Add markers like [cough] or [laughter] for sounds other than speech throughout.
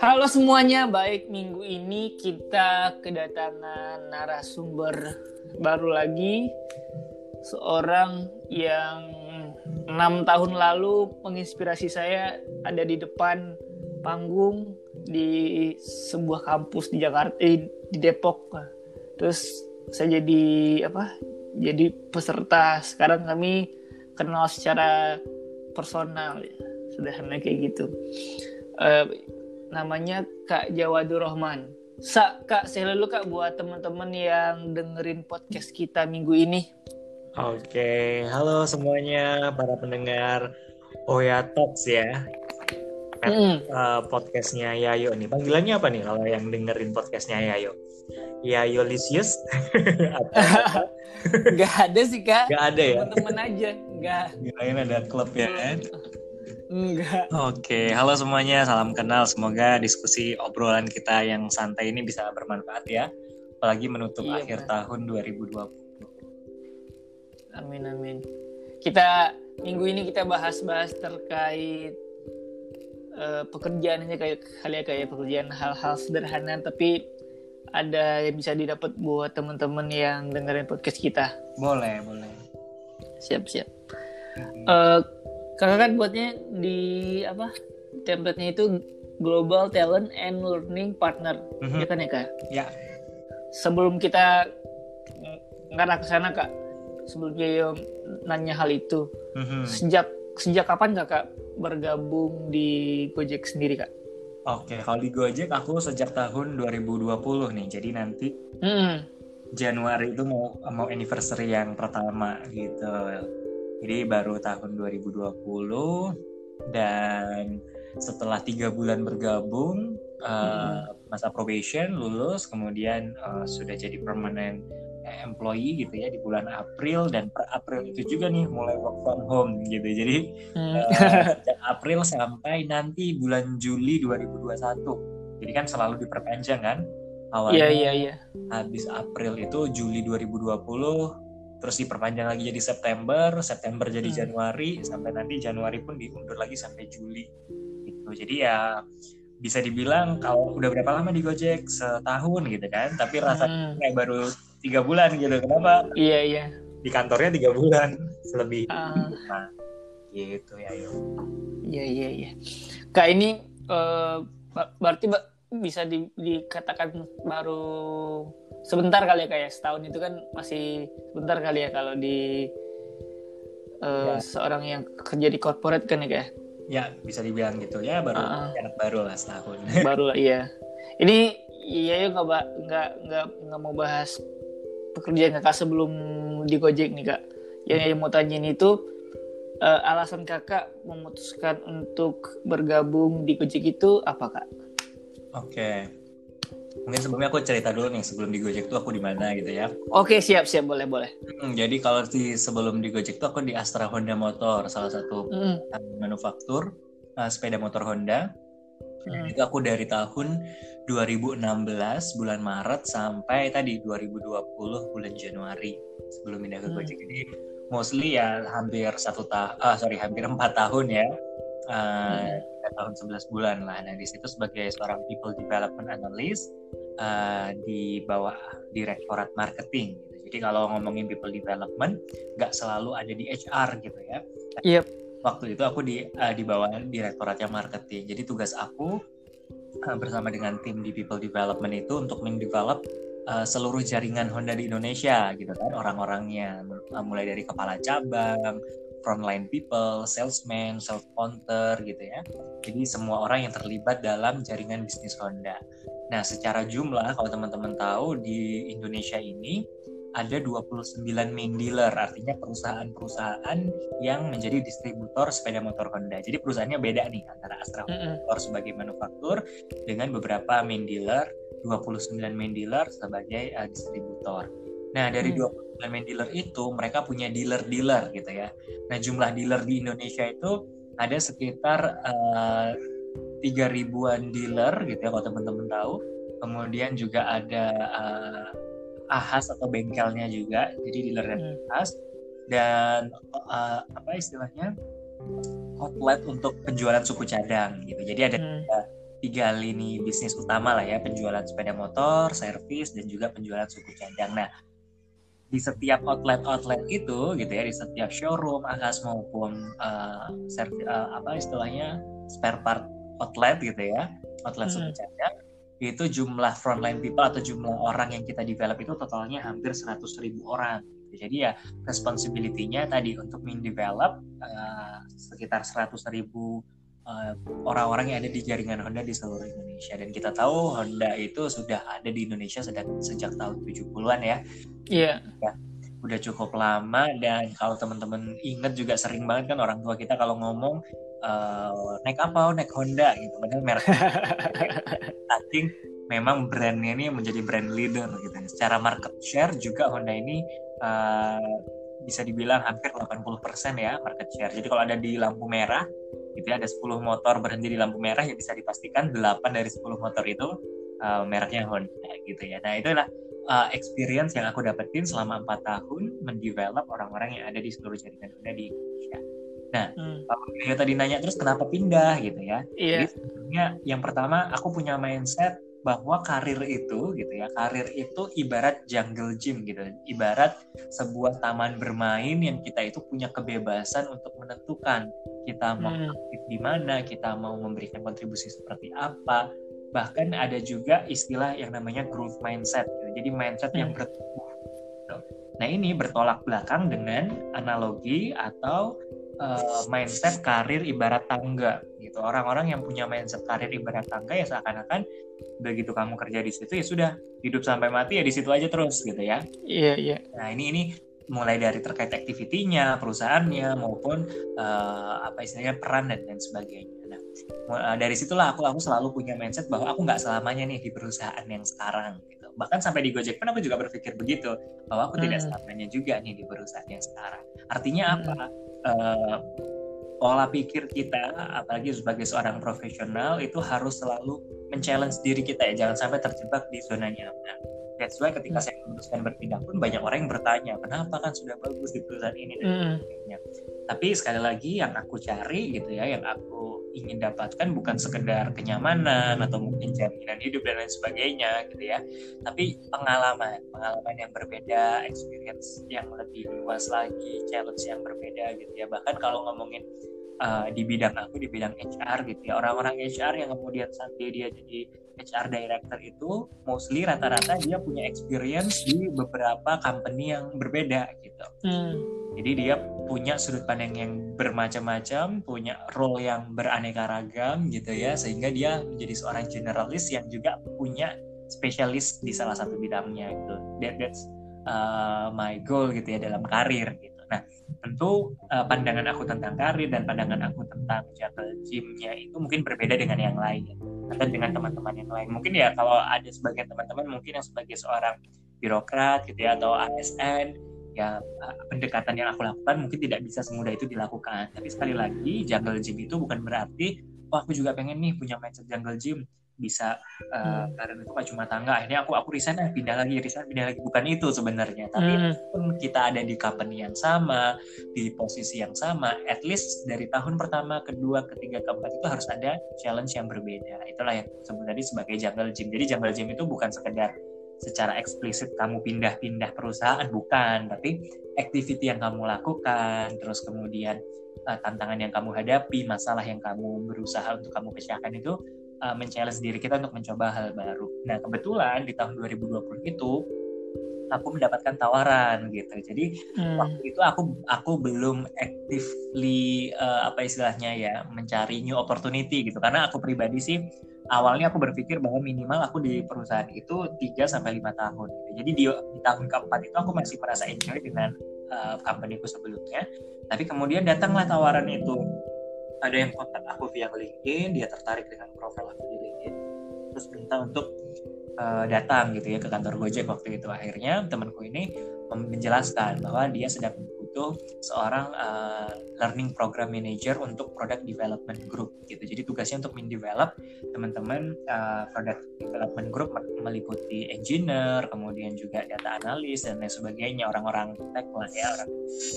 Halo semuanya, baik. Minggu ini kita kedatangan narasumber baru lagi seorang yang enam tahun lalu menginspirasi saya ada di depan panggung di sebuah kampus di Jakarta eh, di Depok. Terus saya jadi apa jadi peserta. Sekarang kami kenal secara personal ya sederhana kayak gitu uh, namanya Kak Jawadur Rahman. Sa, Kak, saya dulu Kak buat teman-teman yang dengerin podcast kita minggu ini. Oke, halo semuanya para pendengar Oya Talks ya. Mm. Uh, podcastnya Yayo nih. Panggilannya apa nih kalau yang dengerin podcastnya Yayo? Yayo Lisius? Gak ada sih kak. Gak ada ya. Temen-temen aja. Gak. Kirain ada klub ya kan? Enggak. Oke, halo semuanya, salam kenal. Semoga diskusi obrolan kita yang santai ini bisa bermanfaat ya. Apalagi menutup iya, akhir benar. tahun 2020. Amin amin. Kita minggu ini kita bahas-bahas terkait uh, pekerjaannya kayak kali ya kayak pekerjaan hal-hal sederhana tapi ada yang bisa didapat buat teman-teman yang dengerin podcast kita. Boleh, boleh. Siap, siap. Uh, kakak kan buatnya di apa template-nya itu Global Talent and Learning Partner mm-hmm. ya kan ya kak ya sebelum kita ngarah ke sana kak sebelum dia nanya hal itu mm-hmm. sejak sejak kapan kakak bergabung di Gojek sendiri kak Oke, kalau di Gojek aku sejak tahun 2020 nih. Jadi nanti mm. Januari itu mau mau anniversary yang pertama gitu. Jadi baru tahun 2020 dan setelah tiga bulan bergabung uh, masa probation lulus kemudian uh, sudah jadi permanent employee gitu ya di bulan April dan per April itu juga nih mulai work from home gitu jadi hmm. uh, [laughs] sejak April sampai nanti bulan Juli 2021 jadi kan selalu diperpanjang kan awalnya yeah, yeah, yeah. habis April itu Juli 2020 terus diperpanjang lagi jadi September, September jadi hmm. Januari, sampai nanti Januari pun diundur lagi sampai Juli. Gitu. Jadi ya bisa dibilang kalau udah berapa lama di Gojek setahun gitu kan, tapi rasanya hmm. kayak baru tiga bulan gitu. Kenapa? Iya iya. Di kantornya tiga bulan lebih. Uh. Nah, gitu ya yuk. Iya iya iya. Kak ini uh, berarti bisa di, dikatakan baru sebentar kali ya kayak ya. setahun itu kan masih sebentar kali ya kalau di uh, ya. seorang yang kerja di corporate kan ya kayak ya? Bisa dibilang gitu. Ya baru uh, anak baru lah setahun. [laughs] Baru lah iya. Ini iya yuk nggak nggak nggak nggak mau bahas pekerjaan kakak sebelum di Gojek nih kak. Yang, yang mau tanyain itu uh, alasan kakak memutuskan untuk bergabung di Gojek itu apa kak? Oke, okay mungkin sebelumnya aku cerita dulu nih sebelum di Gojek tuh aku di mana gitu ya. Oke siap siap boleh boleh. Hmm, jadi kalau di sebelum di Gojek tuh aku di Astra Honda Motor salah satu mm. manufaktur uh, sepeda motor Honda. Mm. Itu aku dari tahun 2016 bulan Maret sampai tadi 2020 bulan Januari sebelum pindah ke mm. Gojek. Jadi mostly ya hampir satu tahun, uh, sorry hampir empat tahun ya. Uh, mm tahun 11 bulan lah. Nah, di situ sebagai seorang people development analyst uh, di bawah direktorat marketing. Gitu. Jadi kalau ngomongin people development, nggak selalu ada di HR gitu ya. Yep. Waktu itu aku di uh, di bawah direktoratnya marketing. Jadi tugas aku uh, bersama dengan tim di people development itu untuk mendevelop uh, seluruh jaringan Honda di Indonesia gitu kan orang-orangnya mulai dari kepala cabang frontline people, salesman, self counter gitu ya. Jadi semua orang yang terlibat dalam jaringan bisnis Honda. Nah, secara jumlah kalau teman-teman tahu di Indonesia ini ada 29 main dealer, artinya perusahaan-perusahaan yang menjadi distributor sepeda motor Honda. Jadi perusahaannya beda nih antara Astra Motor mm -hmm. sebagai manufaktur dengan beberapa main dealer, 29 main dealer sebagai uh, distributor. Nah, dari hmm main dealer itu mereka punya dealer-dealer gitu ya. Nah jumlah dealer di Indonesia itu ada sekitar uh, tiga ribuan dealer gitu ya kalau teman-teman tahu. Kemudian juga ada uh, ahas atau bengkelnya juga, jadi dealer dan hmm. ahas. dan uh, apa istilahnya outlet untuk penjualan suku cadang gitu. Jadi ada hmm. tiga, tiga lini bisnis utama lah ya, penjualan sepeda motor, servis dan juga penjualan suku cadang. Nah, di setiap outlet-outlet itu gitu ya, di setiap showroom akas maupun uh, servis, uh, apa istilahnya spare part outlet gitu ya, outlet hmm. cadang itu jumlah frontline people atau jumlah orang yang kita develop itu totalnya hampir 100 ribu orang jadi ya responsibility-nya tadi untuk mendevelop uh, sekitar 100 ribu orang-orang yang ada di jaringan Honda di seluruh Indonesia dan kita tahu Honda itu sudah ada di Indonesia sejak sejak tahun 70-an ya. Iya. Yeah. Udah cukup lama dan kalau teman-teman ingat juga sering banget kan orang tua kita kalau ngomong uh, naik apa oh, naik Honda gitu padahal merek [laughs] saking memang brandnya ini menjadi brand leader gitu secara market share juga Honda ini uh, bisa dibilang hampir 80% ya market share. Jadi kalau ada di lampu merah, gitu ya, ada 10 motor berhenti di lampu merah ya bisa dipastikan 8 dari 10 motor itu uh, mereknya Honda gitu ya. Nah, itulah uh, experience yang aku dapetin selama 4 tahun mendevelop orang-orang yang ada di seluruh jaringan Honda di Indonesia. Nah, hmm. kalau tadi nanya terus kenapa pindah gitu ya. Yeah. Jadi sebenarnya yang pertama aku punya mindset bahwa karir itu gitu ya karir itu ibarat jungle gym gitu ibarat sebuah taman bermain yang kita itu punya kebebasan untuk menentukan kita mau hmm. aktif di mana kita mau memberikan kontribusi seperti apa bahkan ada juga istilah yang namanya growth mindset gitu. jadi mindset hmm. yang bertumbuh gitu. nah ini bertolak belakang dengan analogi atau uh, mindset karir ibarat tangga gitu. Orang-orang yang punya mindset karir ibarat tangga ya seakan-akan begitu kamu kerja di situ ya sudah hidup sampai mati ya di situ aja terus gitu ya. Iya iya. Nah ini ini mulai dari terkait aktivitinya perusahaannya maupun uh, apa istilahnya peran dan lain sebagainya. Nah uh, dari situlah aku aku selalu punya mindset bahwa aku nggak selamanya nih di perusahaan yang sekarang gitu. Bahkan sampai di Gojek pun aku juga berpikir begitu bahwa aku hmm. tidak selamanya juga nih di perusahaan yang sekarang. Artinya hmm. apa? Uh, pola pikir kita apalagi sebagai seorang profesional itu harus selalu men-challenge diri kita ya jangan sampai terjebak di zona nyaman. That's why ketika saya memutuskan berpindah pun banyak orang yang bertanya kenapa kan sudah bagus di perusahaan ini dan mm. sebagainya. Tapi sekali lagi yang aku cari gitu ya, yang aku ingin dapatkan bukan sekedar kenyamanan atau mungkin jaminan hidup dan lain sebagainya gitu ya, tapi pengalaman, pengalaman yang berbeda, experience yang lebih luas lagi, challenge yang berbeda gitu ya. Bahkan kalau ngomongin uh, di bidang aku di bidang HR gitu ya. Orang-orang HR yang kemudian sampai dia jadi HR director itu mostly rata-rata dia punya experience di beberapa company yang berbeda gitu. Hmm. jadi dia punya sudut pandang yang bermacam-macam punya role yang beraneka ragam gitu ya sehingga dia menjadi seorang generalis yang juga punya spesialis di salah satu bidangnya gitu. That, that's uh, my goal gitu ya dalam karir gitu Nah, tentu uh, pandangan aku tentang karir dan pandangan aku tentang jungle gymnya itu mungkin berbeda dengan yang lain atau dengan teman-teman yang lain. Mungkin ya kalau ada sebagian teman-teman mungkin yang sebagai seorang birokrat gitu ya atau ASN ya uh, pendekatan yang aku lakukan mungkin tidak bisa semudah itu dilakukan. Tapi sekali lagi jungle gym itu bukan berarti oh aku juga pengen nih punya mindset jungle gym bisa uh, hmm. karena itu cuma tangga. Akhirnya aku aku resign eh, pindah lagi resign pindah lagi. Bukan itu sebenarnya. Tapi hmm. pun kita ada di company yang sama di posisi yang sama at least dari tahun pertama kedua ketiga keempat itu harus ada challenge yang berbeda. Itulah yang sebut tadi sebagai jungle gym. Jadi jungle gym itu bukan sekedar secara eksplisit kamu pindah-pindah perusahaan bukan. Tapi activity yang kamu lakukan terus kemudian uh, tantangan yang kamu hadapi masalah yang kamu berusaha untuk kamu pecahkan itu uh, men-challenge diri kita untuk mencoba hal baru. Nah, kebetulan di tahun 2020 itu aku mendapatkan tawaran gitu. Jadi hmm. waktu itu aku aku belum actively uh, apa istilahnya ya mencari new opportunity gitu. Karena aku pribadi sih awalnya aku berpikir bahwa minimal aku di perusahaan itu 3 sampai 5 tahun. Gitu. Jadi di, di tahun keempat itu aku masih merasa enjoy dengan uh, company ku sebelumnya. Tapi kemudian datanglah tawaran itu ada yang kontak aku via LinkedIn dia tertarik dengan profil aku di LinkedIn terus minta untuk uh, datang gitu ya ke kantor Gojek waktu itu akhirnya temanku ini menjelaskan bahwa dia sedang itu seorang uh, learning program manager untuk product development group gitu. Jadi tugasnya untuk mendevelop teman-teman uh, product development group meliputi engineer, kemudian juga data analis dan lain sebagainya, orang-orang tech lah ya, orang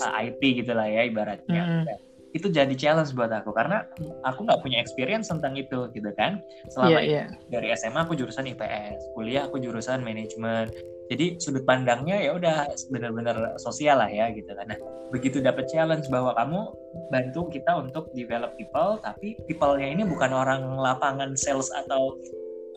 uh, IT gitulah ya ibaratnya. Mm -hmm itu jadi challenge buat aku. Karena aku nggak punya experience tentang itu gitu kan. Selama yeah, yeah. dari SMA aku jurusan IPS kuliah aku jurusan manajemen. Jadi sudut pandangnya ya udah benar-benar sosial lah ya gitu kan. Nah begitu dapat challenge bahwa kamu bantu kita untuk develop people tapi people-nya ini bukan orang lapangan sales atau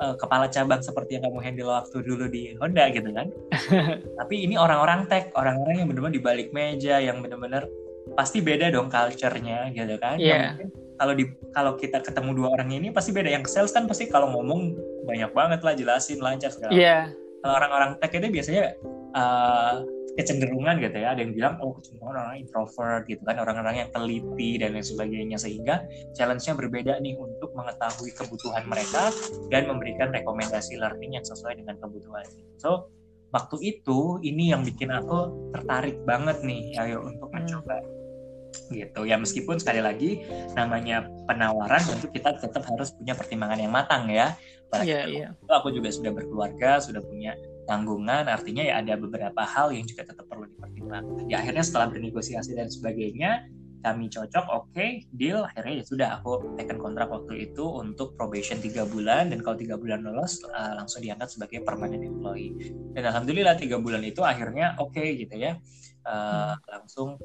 uh, kepala cabang seperti yang kamu handle waktu dulu di Honda gitu kan. [laughs] Tapi ini orang-orang tech orang-orang yang benar-benar di balik meja yang benar-benar pasti beda dong culture-nya gitu kan. Iya. Yeah. Kalau di kalau kita ketemu dua orang ini pasti beda. Yang sales kan pasti kalau ngomong banyak banget lah jelasin lancar segala. Iya. Yeah. Kalau orang-orang tech itu biasanya uh, kecenderungan gitu ya. Ada yang bilang oh kecenderungan orang introvert gitu kan, orang-orang yang teliti dan lain sebagainya sehingga challenge-nya berbeda nih untuk mengetahui kebutuhan mereka dan memberikan rekomendasi learning yang sesuai dengan kebutuhan. So waktu itu ini yang bikin aku tertarik banget nih ayo untuk hmm. mencoba gitu. Ya meskipun sekali lagi namanya penawaran tentu kita tetap harus punya pertimbangan yang matang ya. Iya, iya. aku juga sudah berkeluarga sudah punya tanggungan artinya ya ada beberapa hal yang juga tetap perlu dipertimbangkan. Ya akhirnya setelah bernegosiasi dan sebagainya kami cocok oke okay, deal akhirnya ya sudah aku tekan kontrak waktu itu untuk probation tiga bulan dan kalau tiga bulan lolos uh, langsung diangkat sebagai permanent employee. Dan alhamdulillah tiga bulan itu akhirnya oke okay, gitu ya. Uh, langsung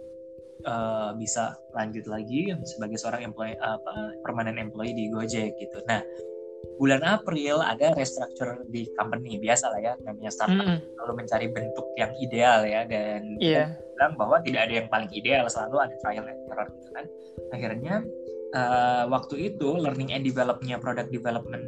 uh, bisa lanjut lagi sebagai seorang employee apa permanent employee di Gojek gitu. Nah bulan April ada restructure di company biasa lah ya namanya startup. Mm. lalu mencari bentuk yang ideal ya dan yeah bilang bahwa tidak ada yang paling ideal selalu ada trial and error gitu kan. Akhirnya uh, waktu itu learning and developnya product development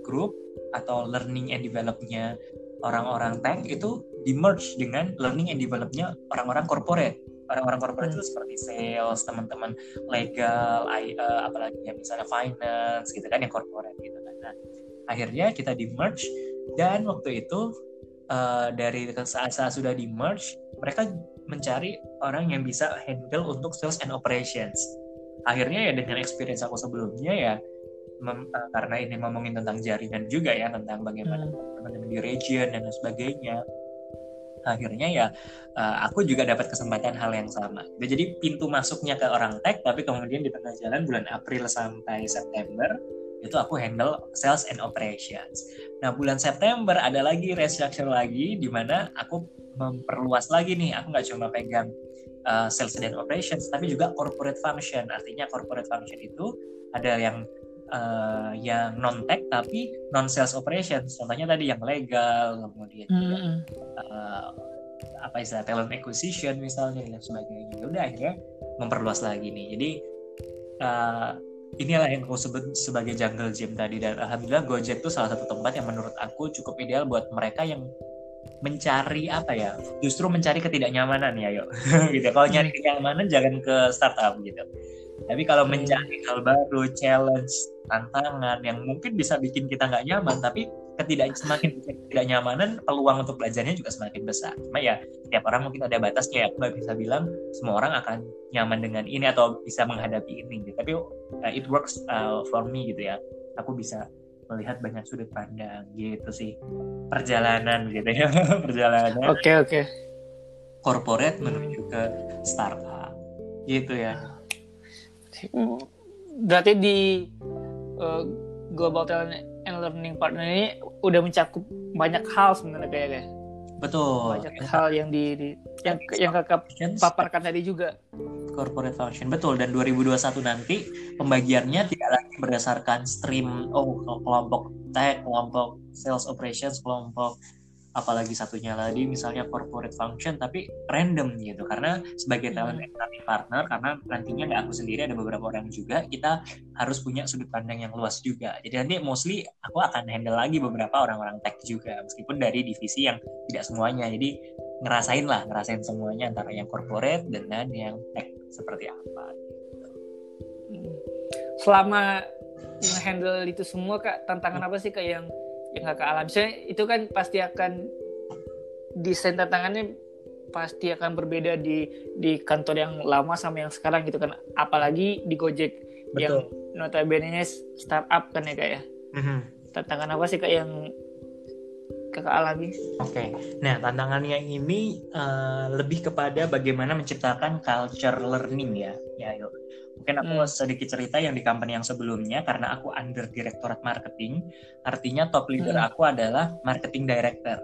group atau learning and developnya orang-orang tech itu di merge dengan learning and developnya orang-orang corporate orang-orang corporate hmm. itu seperti sales teman-teman legal I, uh, apalagi ya misalnya finance gitu kan yang corporate gitu kan nah akhirnya kita di merge dan waktu itu uh, dari saat, saat sudah di merge mereka mencari orang yang bisa handle untuk sales and operations. Akhirnya ya dengan experience aku sebelumnya ya mem, uh, karena ini ngomongin tentang jaringan juga ya tentang bagaimana hmm. di region dan sebagainya. Akhirnya ya uh, aku juga dapat kesempatan hal yang sama. Jadi pintu masuknya ke orang tech tapi kemudian di tengah jalan bulan April sampai September itu aku handle sales and operations. Nah bulan September ada lagi restructure lagi di mana aku memperluas lagi nih aku nggak cuma pegang uh, sales and operations tapi juga corporate function artinya corporate function itu ada yang uh, yang non tech tapi non sales operations. Contohnya tadi yang legal kemudian mm -hmm. uh, apa istilah talent acquisition misalnya dan sebagainya. Ya udah akhirnya memperluas lagi nih. Jadi uh, inilah yang aku sebut sebagai jungle gym tadi. Dan alhamdulillah Gojek itu salah satu tempat yang menurut aku cukup ideal buat mereka yang mencari apa ya justru mencari ketidaknyamanan ya yuk. [laughs] Gitu. Kalau nyari hmm. kenyamanan jangan ke startup gitu tapi kalau mencari hal baru challenge tantangan yang mungkin bisa bikin kita nggak nyaman tapi ketidak semakin tidak nyamanan peluang untuk belajarnya juga semakin besar. Cuma ya tiap orang mungkin ada batasnya ya. Aku nggak bisa bilang semua orang akan nyaman dengan ini atau bisa menghadapi ini gitu. tapi uh, it works uh, for me gitu ya. Aku bisa melihat banyak sudut pandang gitu sih. Perjalanan gitu ya [laughs] perjalanan oke okay, oke. okay. corporate menuju ke startup gitu ya berarti di uh, global talent and learning partner ini udah mencakup banyak hal sebenarnya kayaknya betul. Banyak ya. hal yang di, di yang yang kakak paparkan tadi juga. Corporate function betul. Dan 2021 nanti pembagiannya tidak lagi berdasarkan stream oh kelompok tech kelompok sales operations kelompok apalagi satunya lagi misalnya corporate function tapi random gitu. Karena sebagai hmm. talent acquisition partner karena nantinya nggak aku sendiri ada beberapa orang juga kita harus punya sudut pandang yang luas juga. Jadi nanti mostly aku akan handle lagi beberapa orang-orang tech juga meskipun dari divisi yang tidak semuanya. Jadi ngerasain lah ngerasain semuanya antara yang corporate dengan yang tech seperti apa gitu. selama menghandle itu semua kak tantangan apa sih kak yang yang kakak alami saya itu kan pasti akan desain tantangannya pasti akan berbeda di di kantor yang lama sama yang sekarang gitu kan apalagi di Gojek Betul. yang notabene startup kan ya kayak Mhm. tantangan apa sih kak yang kakak alami Oke, nah tantangannya ini eh, lebih kepada bagaimana menciptakan culture learning ya, ya yuk. Mungkin aku Hmm. sedikit cerita yang di company yang sebelumnya karena aku under direktorat marketing, artinya top leader Hmm. aku adalah marketing director.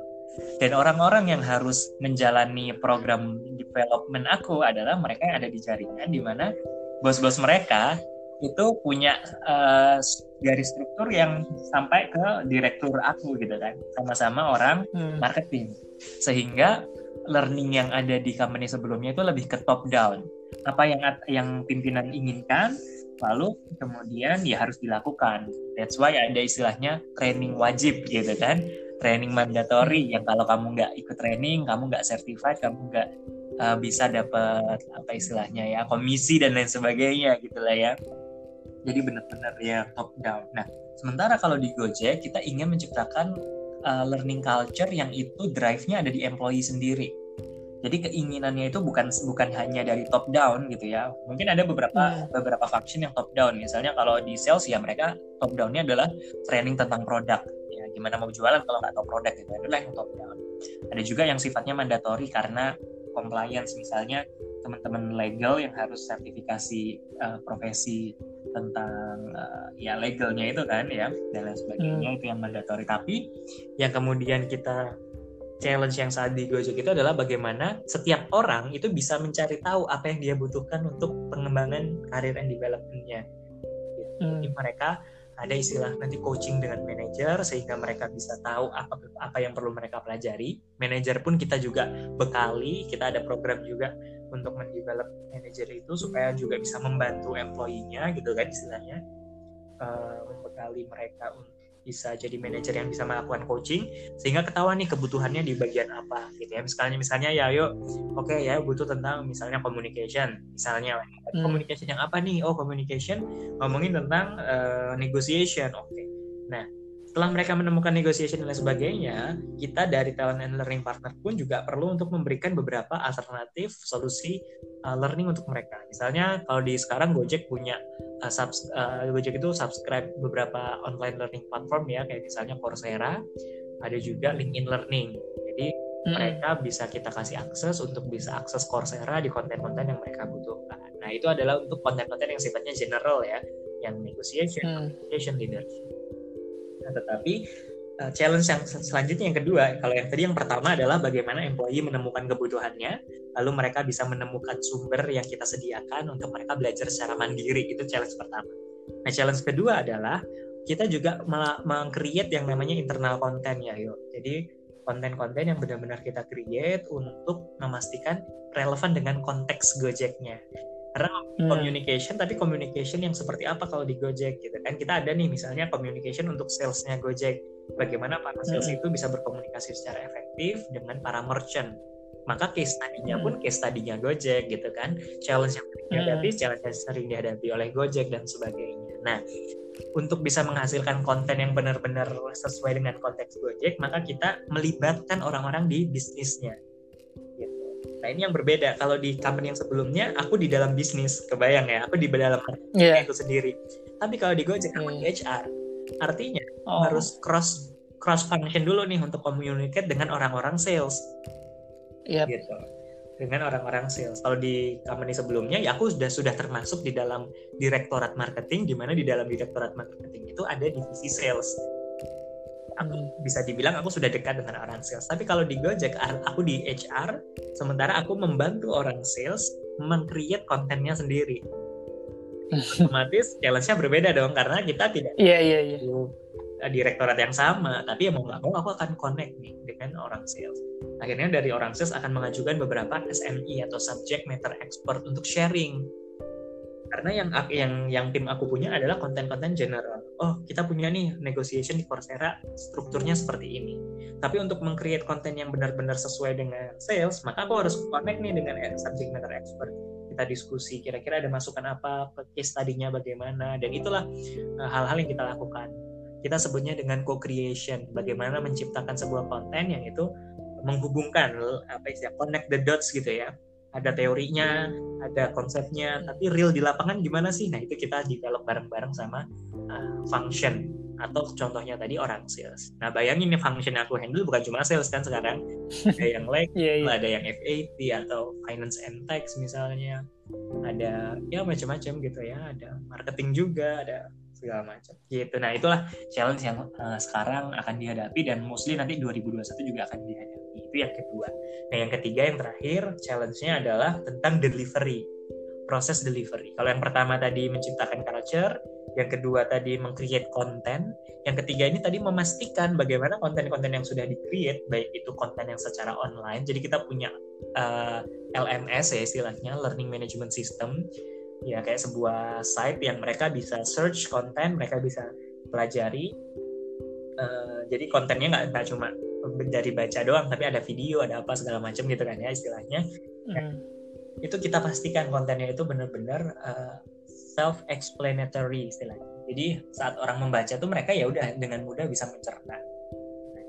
Dan orang-orang yang harus menjalani program development aku adalah mereka yang ada di jaringan di mana bos-bos mereka itu punya eh, garis struktur yang sampai ke direktur aku gitu kan, sama-sama orang Hmm. marketing. Sehingga learning yang ada di company sebelumnya itu lebih ke top down. Apa yang yang pimpinan inginkan lalu kemudian ya harus dilakukan. That's why ada istilahnya training wajib gitu kan. Training mandatory yang kalau kamu nggak ikut training kamu nggak certified kamu nggak uh, bisa dapat apa istilahnya ya komisi dan lain sebagainya gitulah ya jadi benar-benar ya top down nah sementara kalau di Gojek kita ingin menciptakan uh, learning culture yang itu drive-nya ada di employee sendiri. Jadi keinginannya itu bukan bukan hanya dari top down gitu ya. Mungkin ada beberapa Hmm. beberapa function yang top down. Misalnya kalau di sales ya mereka top down-nya adalah training tentang produk. Ya, gimana mau jualan kalau nggak tahu produk gitu. Itulah yang top down. Ada juga yang sifatnya mandatori karena compliance misalnya teman-teman legal yang harus sertifikasi uh, profesi tentang uh, ya legalnya itu kan ya dan lain sebagainya itu yang mandatori tapi yang kemudian kita challenge yang saat di Gojek itu adalah bagaimana setiap orang itu bisa mencari tahu apa yang dia butuhkan untuk pengembangan karir and development-nya. Hmm. Jadi mereka ada istilah nanti coaching dengan manajer sehingga mereka bisa tahu apa apa yang perlu mereka pelajari. Manajer pun kita juga bekali, kita ada program juga untuk mendevelop manajer itu supaya juga bisa membantu employee-nya gitu kan istilahnya. Eh, membekali mereka untuk bisa jadi manajer yang bisa melakukan coaching sehingga ketahuan nih kebutuhannya di bagian apa gitu ya. Misalnya misalnya ya yuk oke ya butuh tentang misalnya communication misalnya. Hmm. communication yang apa nih? Oh communication ngomongin tentang eh, negotiation oke. Nah setelah mereka menemukan negotiation dan lain sebagainya kita dari talent and learning partner pun juga perlu untuk memberikan beberapa alternatif solusi uh, learning untuk mereka misalnya kalau di sekarang Gojek punya uh, subs, uh, Gojek itu subscribe beberapa online learning platform ya kayak misalnya Coursera ada juga LinkedIn Learning jadi Hmm. mereka bisa kita kasih akses untuk bisa akses Coursera di konten-konten yang mereka butuhkan. Nah itu adalah untuk konten-konten yang sifatnya general ya, yang negotiation, Hmm. communication, leadership. Nah, tetapi uh, challenge yang sel- selanjutnya yang kedua, kalau yang tadi yang pertama adalah bagaimana employee menemukan kebutuhannya, lalu mereka bisa menemukan sumber yang kita sediakan untuk mereka belajar secara mandiri. Itu challenge pertama. Nah challenge kedua adalah kita juga meng-create yang namanya internal content ya, yuk. Jadi konten-konten yang benar-benar kita create untuk memastikan relevan dengan konteks Gojeknya. Karena Hmm. communication, tapi communication yang seperti apa kalau di Gojek gitu kan? Kita ada nih misalnya communication untuk salesnya Gojek. Bagaimana para sales Hmm. itu bisa berkomunikasi secara efektif dengan para merchant. Maka case study-nya pun case study-nya Gojek gitu kan. Challenge yang sering dihadapi, challenge yang sering dihadapi oleh Gojek dan sebagainya. Nah, untuk bisa menghasilkan konten yang benar-benar sesuai dengan konteks Gojek, maka kita melibatkan orang-orang di bisnisnya. Nah ini yang berbeda. Kalau di company yang sebelumnya, aku di dalam bisnis, kebayang ya, aku di dalam Iya. itu sendiri. Tapi kalau di Gojek, aku di Hmm. HR. Artinya Oh. harus cross cross function dulu nih untuk communicate dengan orang-orang sales Iya. gitu dengan orang-orang sales. Kalau di company sebelumnya ya aku sudah sudah termasuk di dalam direktorat marketing di mana di dalam direktorat marketing itu ada divisi sales. Aku bisa dibilang aku sudah dekat dengan orang sales. Tapi kalau di Gojek aku di HR sementara aku membantu orang sales meng-create kontennya sendiri. [laughs] Otomatis challenge-nya berbeda dong karena kita tidak iya iya. uh, direktorat yang sama tapi ya mau nggak mau aku akan connect nih dengan orang sales akhirnya dari orang sales akan mengajukan beberapa SME atau subject matter expert untuk sharing karena yang yang yang tim aku punya adalah konten-konten general oh kita punya nih negotiation di Coursera strukturnya seperti ini. Tapi untuk meng-create konten yang benar-benar sesuai dengan sales maka aku harus connect nih dengan eh, subject matter expert. Kita diskusi kira-kira ada masukan apa case tadinya bagaimana dan itulah uh, hal-hal yang kita lakukan. Kita sebutnya dengan co-creation bagaimana menciptakan sebuah konten yang itu menghubungkan apa istilah connect the dots gitu ya ada teorinya, ada konsepnya, tapi real di lapangan gimana sih? Nah itu kita develop bareng-bareng sama uh, function atau contohnya tadi orang sales. Nah bayangin nih function yang aku handle bukan cuma sales kan sekarang, ada yang like, yeah, yeah. ada yang FAT atau finance and tax misalnya, ada ya macam-macam gitu ya, ada marketing juga, ada segala macam gitu. Nah itulah challenge yang uh, sekarang akan dihadapi dan mostly nanti 2021 juga akan dihadapi itu yang kedua. Nah yang ketiga yang terakhir challenge-nya adalah tentang delivery, proses delivery. Kalau yang pertama tadi menciptakan culture, yang kedua tadi mengcreate konten, yang ketiga ini tadi memastikan bagaimana konten-konten yang sudah di-create, baik itu konten yang secara online, jadi kita punya uh, eh, LMS ya istilahnya, Learning Management System, ya kayak sebuah site yang mereka bisa search konten, mereka bisa pelajari. Uh, jadi kontennya nggak cuma dari baca doang tapi ada video ada apa segala macam gitu kan ya istilahnya. Mm. itu kita pastikan kontennya itu benar-benar uh, self explanatory istilahnya. Jadi saat orang membaca tuh mereka ya udah dengan mudah bisa mencerna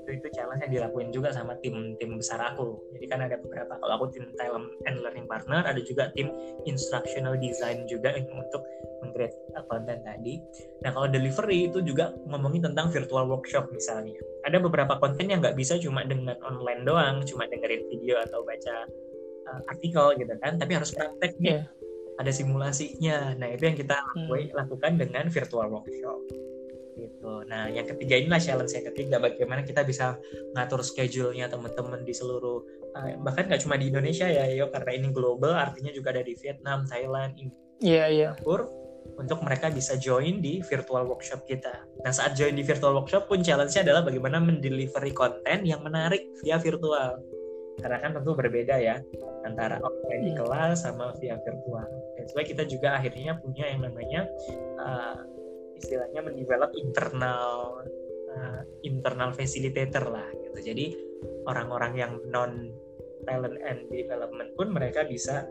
itu itu challenge yang dilakuin juga sama tim tim besar aku. Jadi kan ada beberapa kalau aku tim talent and learning partner ada juga tim instructional design juga untuk mengcreate konten tadi. Nah kalau delivery itu juga ngomongin tentang virtual workshop misalnya. Ada beberapa konten yang nggak bisa cuma dengan online doang cuma dengerin video atau baca uh, artikel gitu kan tapi harus praktek nih. Yeah. ada simulasinya. Nah itu yang kita hmm. lakukan dengan virtual workshop gitu. Nah, yang ketiga inilah challenge yang ketiga bagaimana kita bisa ngatur schedule-nya teman-teman di seluruh uh, bahkan nggak cuma di Indonesia ya, yo karena ini global artinya juga ada di Vietnam, Thailand, Iya, yeah, iya. Yeah. untuk mereka bisa join di virtual workshop kita. Nah, saat join di virtual workshop pun challenge-nya adalah bagaimana mendelivery konten yang menarik via virtual. Karena kan tentu berbeda ya antara offline di hmm. kelas sama via virtual. Dan sebab kita juga akhirnya punya yang namanya uh, istilahnya mendevelop internal uh, internal facilitator lah gitu. Jadi orang-orang yang non talent and development pun mereka bisa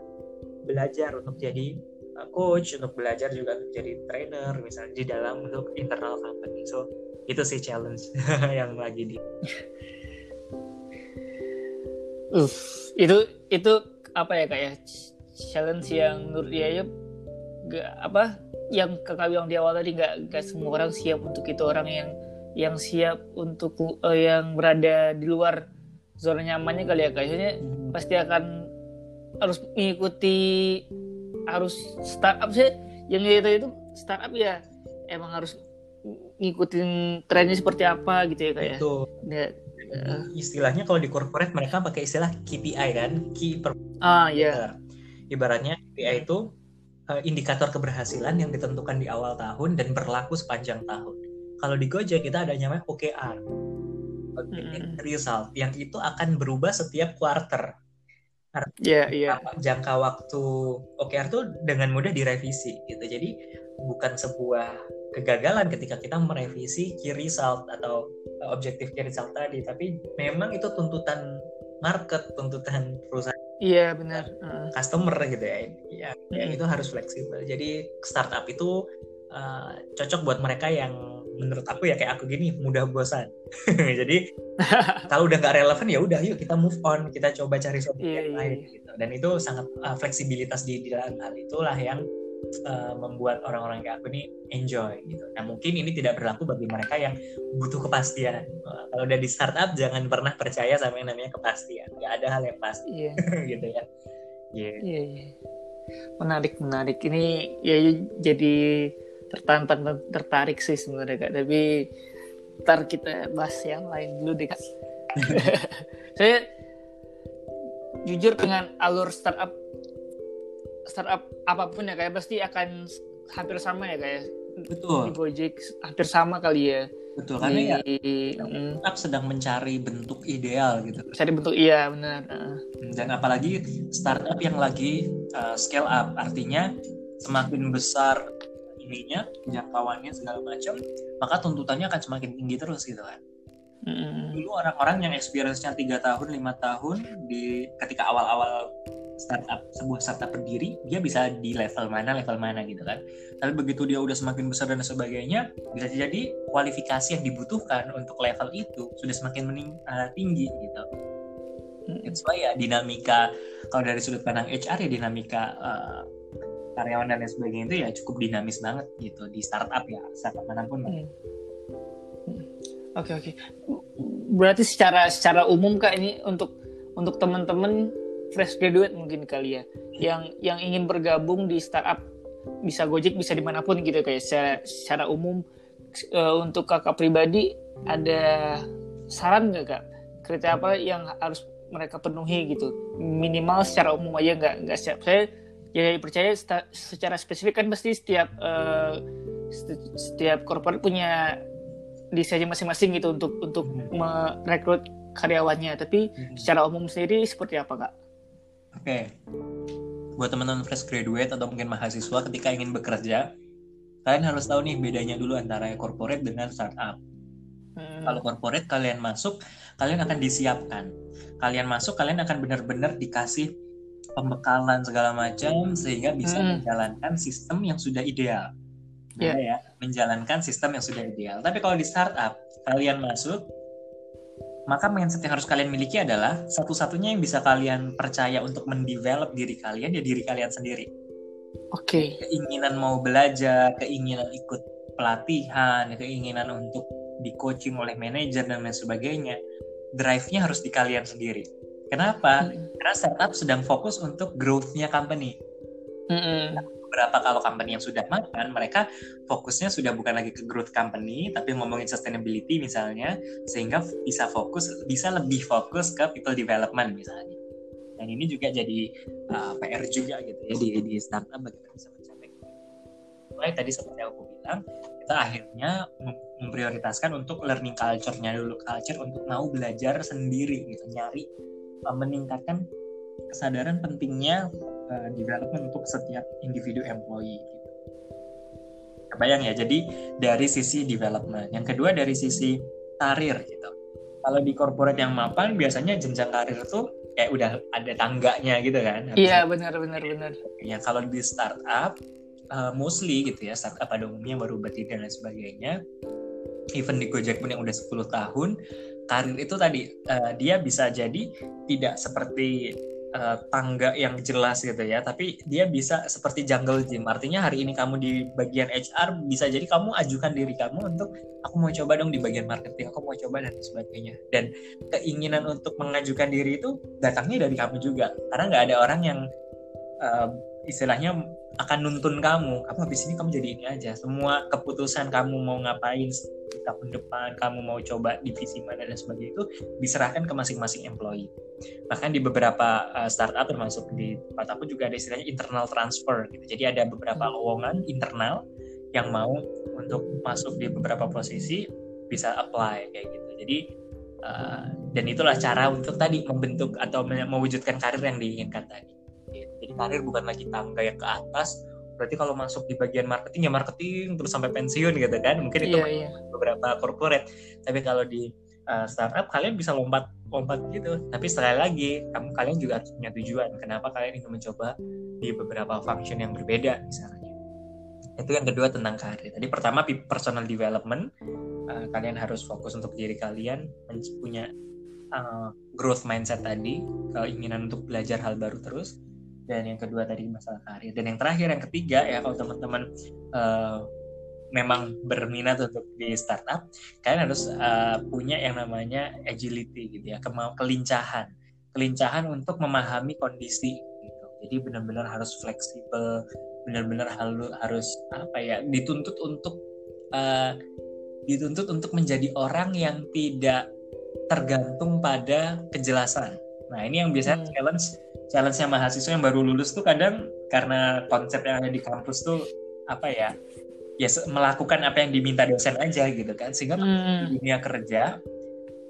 belajar untuk jadi uh, coach, untuk belajar juga untuk jadi trainer misalnya di dalam untuk internal company. So itu sih challenge [laughs] yang lagi di. Uh, itu itu apa ya kayak challenge yang menurut dia ya gak apa yang kakak bilang di awal tadi nggak nggak semua orang siap untuk itu. Orang yang yang siap untuk uh, yang berada di luar zona nyamannya kali ya kayaknya hmm. pasti akan harus mengikuti harus startup sih yang itu itu startup ya emang harus ngikutin trennya seperti apa gitu ya kayak itu ya, uh, istilahnya kalau di corporate mereka pakai istilah KPI kan? Key per ah ya ibaratnya KPI itu uh, indikator keberhasilan yang ditentukan di awal tahun dan berlaku sepanjang tahun. Kalau di Gojek kita ada namanya OKR, mm. result, yang itu akan berubah setiap quarter. Iya, yeah, yeah. Jangka waktu OKR tuh dengan mudah direvisi gitu. Jadi bukan sebuah kegagalan ketika kita merevisi key result atau uh, objektif key result tadi, tapi memang itu tuntutan market, tuntutan perusahaan Iya benar. Customer gitu ya. Ya, hmm. ya itu harus fleksibel. Jadi startup itu uh, cocok buat mereka yang menurut aku ya kayak aku gini mudah bosan. [laughs] Jadi [laughs] kalau udah nggak relevan ya udah yuk kita move on, kita coba cari solusi yeah, yang iya, lain iya. gitu. Dan itu sangat uh, fleksibilitas di, di dalam hal itulah yang uh, membuat orang-orang kayak aku ini enjoy gitu. Nah mungkin ini tidak berlaku bagi mereka yang butuh kepastian. Uh, kalau udah di startup jangan pernah percaya sama yang namanya kepastian. Gak ada hal yang pasti yeah. [laughs] gitu ya. Yeah. Yeah, yeah. Menarik menarik. Ini ya jadi tertantang tertarik sih sebenarnya kak. Tapi ntar kita bahas yang lain dulu deh kak. [laughs] [laughs] Saya jujur dengan alur startup startup apa pun ya kayak pasti akan hampir sama ya kayak betul. di Gojek hampir sama kali ya. Betul karena di, ya startup sedang mencari bentuk ideal gitu. Cari bentuk iya benar dan apalagi startup yang lagi uh, scale up artinya semakin besar ininya jangkauannya segala macam maka tuntutannya akan semakin tinggi terus gitu kan. Mm. Dulu orang-orang yang experience-nya tiga tahun, lima tahun di ketika awal-awal startup sebuah startup berdiri dia bisa di level mana level mana gitu kan tapi begitu dia udah semakin besar dan sebagainya bisa jadi kualifikasi yang dibutuhkan untuk level itu sudah semakin mening, uh, tinggi gitu It's why ya dinamika kalau dari sudut pandang HR ya dinamika uh, karyawan dan lain sebagainya itu ya cukup dinamis banget gitu di startup ya startup mana pun. Oke hmm. hmm. oke. Okay, okay. Berarti secara secara umum kak ini untuk untuk teman-teman fresh graduate mungkin kali ya yang yang ingin bergabung di startup bisa Gojek bisa di mana pun gitu kayak secara, secara umum uh, untuk kakak pribadi ada saran nggak kak kriteria apa yang harus mereka penuhi gitu minimal secara umum aja nggak nggak siap saya jadi percaya secara spesifik kan pasti setiap uh, setiap korporat punya desainnya masing-masing gitu untuk untuk hmm. merekrut karyawannya tapi hmm. secara umum sendiri seperti apa kak? Oke, okay. buat teman-teman fresh graduate atau mungkin mahasiswa ketika ingin bekerja, kalian harus tahu nih bedanya dulu antara corporate dengan startup. Hmm. Kalau corporate kalian masuk, kalian akan disiapkan. Kalian masuk, kalian akan benar-benar dikasih pembekalan segala macam sehingga bisa hmm. menjalankan sistem yang sudah ideal. Yeah. ya, menjalankan sistem yang sudah ideal. Tapi kalau di startup, kalian masuk, maka mindset yang harus kalian miliki adalah satu-satunya yang bisa kalian percaya untuk mendevelop diri kalian ya diri kalian sendiri. Oke. Okay. Keinginan mau belajar, keinginan ikut pelatihan, keinginan untuk di coaching oleh manajer dan lain sebagainya, drive-nya harus di kalian sendiri. Kenapa? Hmm. Karena startup sedang fokus untuk growth-nya company. Hmm. Beberapa kalau company yang sudah makan, mereka fokusnya sudah bukan lagi ke growth company, tapi ngomongin sustainability misalnya, sehingga bisa fokus, bisa lebih fokus ke people development misalnya. Dan ini juga jadi uh, PR juga gitu ya di, di startup bagaimana bisa mencapai. Mulai tadi seperti aku bilang, kita akhirnya memprioritaskan untuk learning culture-nya dulu culture untuk mau belajar sendiri gitu nyari uh, meningkatkan kesadaran pentingnya uh, development untuk setiap individu employee gitu. Kebayang ya? Jadi dari sisi development. Yang kedua dari sisi karir gitu. Kalau di corporate yang mapan biasanya jenjang karir tuh kayak udah ada tangganya gitu kan? Iya benar benar benar. Ya kalau di startup uh, mostly gitu ya startup pada umumnya baru berdiri dan lain sebagainya even di Gojek pun yang udah 10 tahun karir itu tadi uh, dia bisa jadi tidak seperti uh, tangga yang jelas gitu ya. Tapi dia bisa seperti jungle gym. Artinya hari ini kamu di bagian HR bisa jadi kamu ajukan diri kamu untuk aku mau coba dong di bagian marketing aku mau coba dan sebagainya. Dan keinginan untuk mengajukan diri itu datangnya dari kamu juga. Karena nggak ada orang yang uh, istilahnya akan nuntun kamu. Kamu habis ini kamu jadi ini aja. Semua keputusan kamu mau ngapain tahun depan kamu mau coba divisi mana dan sebagainya itu diserahkan ke masing-masing employee. Bahkan di beberapa uh, startup termasuk di tempat aku juga ada istilahnya internal transfer gitu. Jadi ada beberapa lowongan internal yang mau untuk masuk di beberapa posisi bisa apply kayak gitu. Jadi uh, dan itulah cara untuk tadi membentuk atau mewujudkan karir yang diinginkan tadi. Jadi karir bukan lagi tangga yang ke atas berarti kalau masuk di bagian marketing ya marketing terus sampai pensiun gitu kan. Mungkin itu yeah, yeah. beberapa corporate. Tapi kalau di uh, startup kalian bisa lompat lompat gitu. Tapi sekali lagi kamu kalian juga harus punya tujuan. Kenapa kalian ingin mencoba di beberapa function yang berbeda misalnya? Itu yang kedua tentang karir. Tadi pertama personal development. Uh, kalian harus fokus untuk diri kalian punya uh, growth mindset tadi keinginan untuk belajar hal baru terus dan yang kedua tadi masalah karir. Dan yang terakhir yang ketiga ya kalau teman-teman uh, memang berminat untuk di startup kalian harus uh, punya yang namanya agility gitu ya kemau kelincahan. Kelincahan untuk memahami kondisi gitu. Jadi benar-benar harus fleksibel benar-benar harus harus apa ya dituntut untuk uh, dituntut untuk menjadi orang yang tidak tergantung pada kejelasan nah ini yang biasanya hmm. challenge challenge-nya mahasiswa yang baru lulus tuh kadang karena konsep yang ada di kampus tuh apa ya ya melakukan apa yang diminta dosen aja gitu kan sehingga hmm. di dunia kerja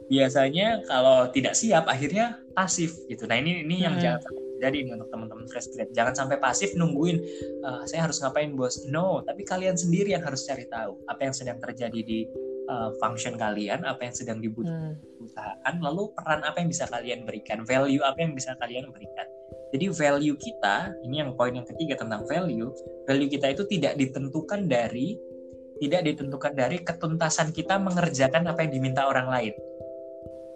biasanya kalau tidak siap akhirnya pasif gitu nah ini ini yang hmm. jangan sampai terjadi untuk teman-teman fresh grad jangan sampai pasif nungguin uh, saya harus ngapain bos no tapi kalian sendiri yang harus cari tahu apa yang sedang terjadi di uh, function kalian, apa yang sedang dibutuhkan hmm. lalu peran apa yang bisa kalian berikan, value apa yang bisa kalian berikan. Jadi value kita, ini yang poin yang ketiga tentang value, value kita itu tidak ditentukan dari tidak ditentukan dari ketuntasan kita mengerjakan apa yang diminta orang lain.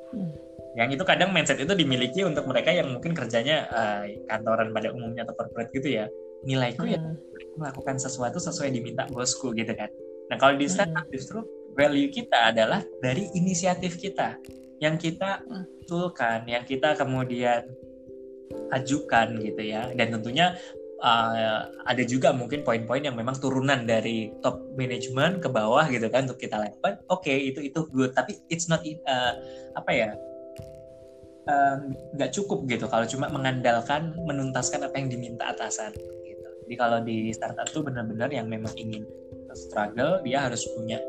Hmm. yang itu kadang mindset itu dimiliki untuk mereka yang mungkin kerjanya uh, kantoran pada umumnya atau corporate gitu ya nilaiku ya Hmm. melakukan sesuatu sesuai diminta bosku gitu kan nah kalau di Hmm. startup justru value kita adalah dari inisiatif kita. Yang kita Hmm. usulkan yang kita kemudian ajukan gitu ya. Dan tentunya uh, ada juga mungkin poin-poin yang memang turunan dari top management ke bawah gitu kan untuk kita lakukan. Oke itu itu good. Tapi it's not uh, apa ya? Uh, nggak cukup gitu kalau cuma mengandalkan menuntaskan apa yang diminta atasan gitu. Jadi kalau di startup tuh benar-benar yang memang ingin struggle dia harus punya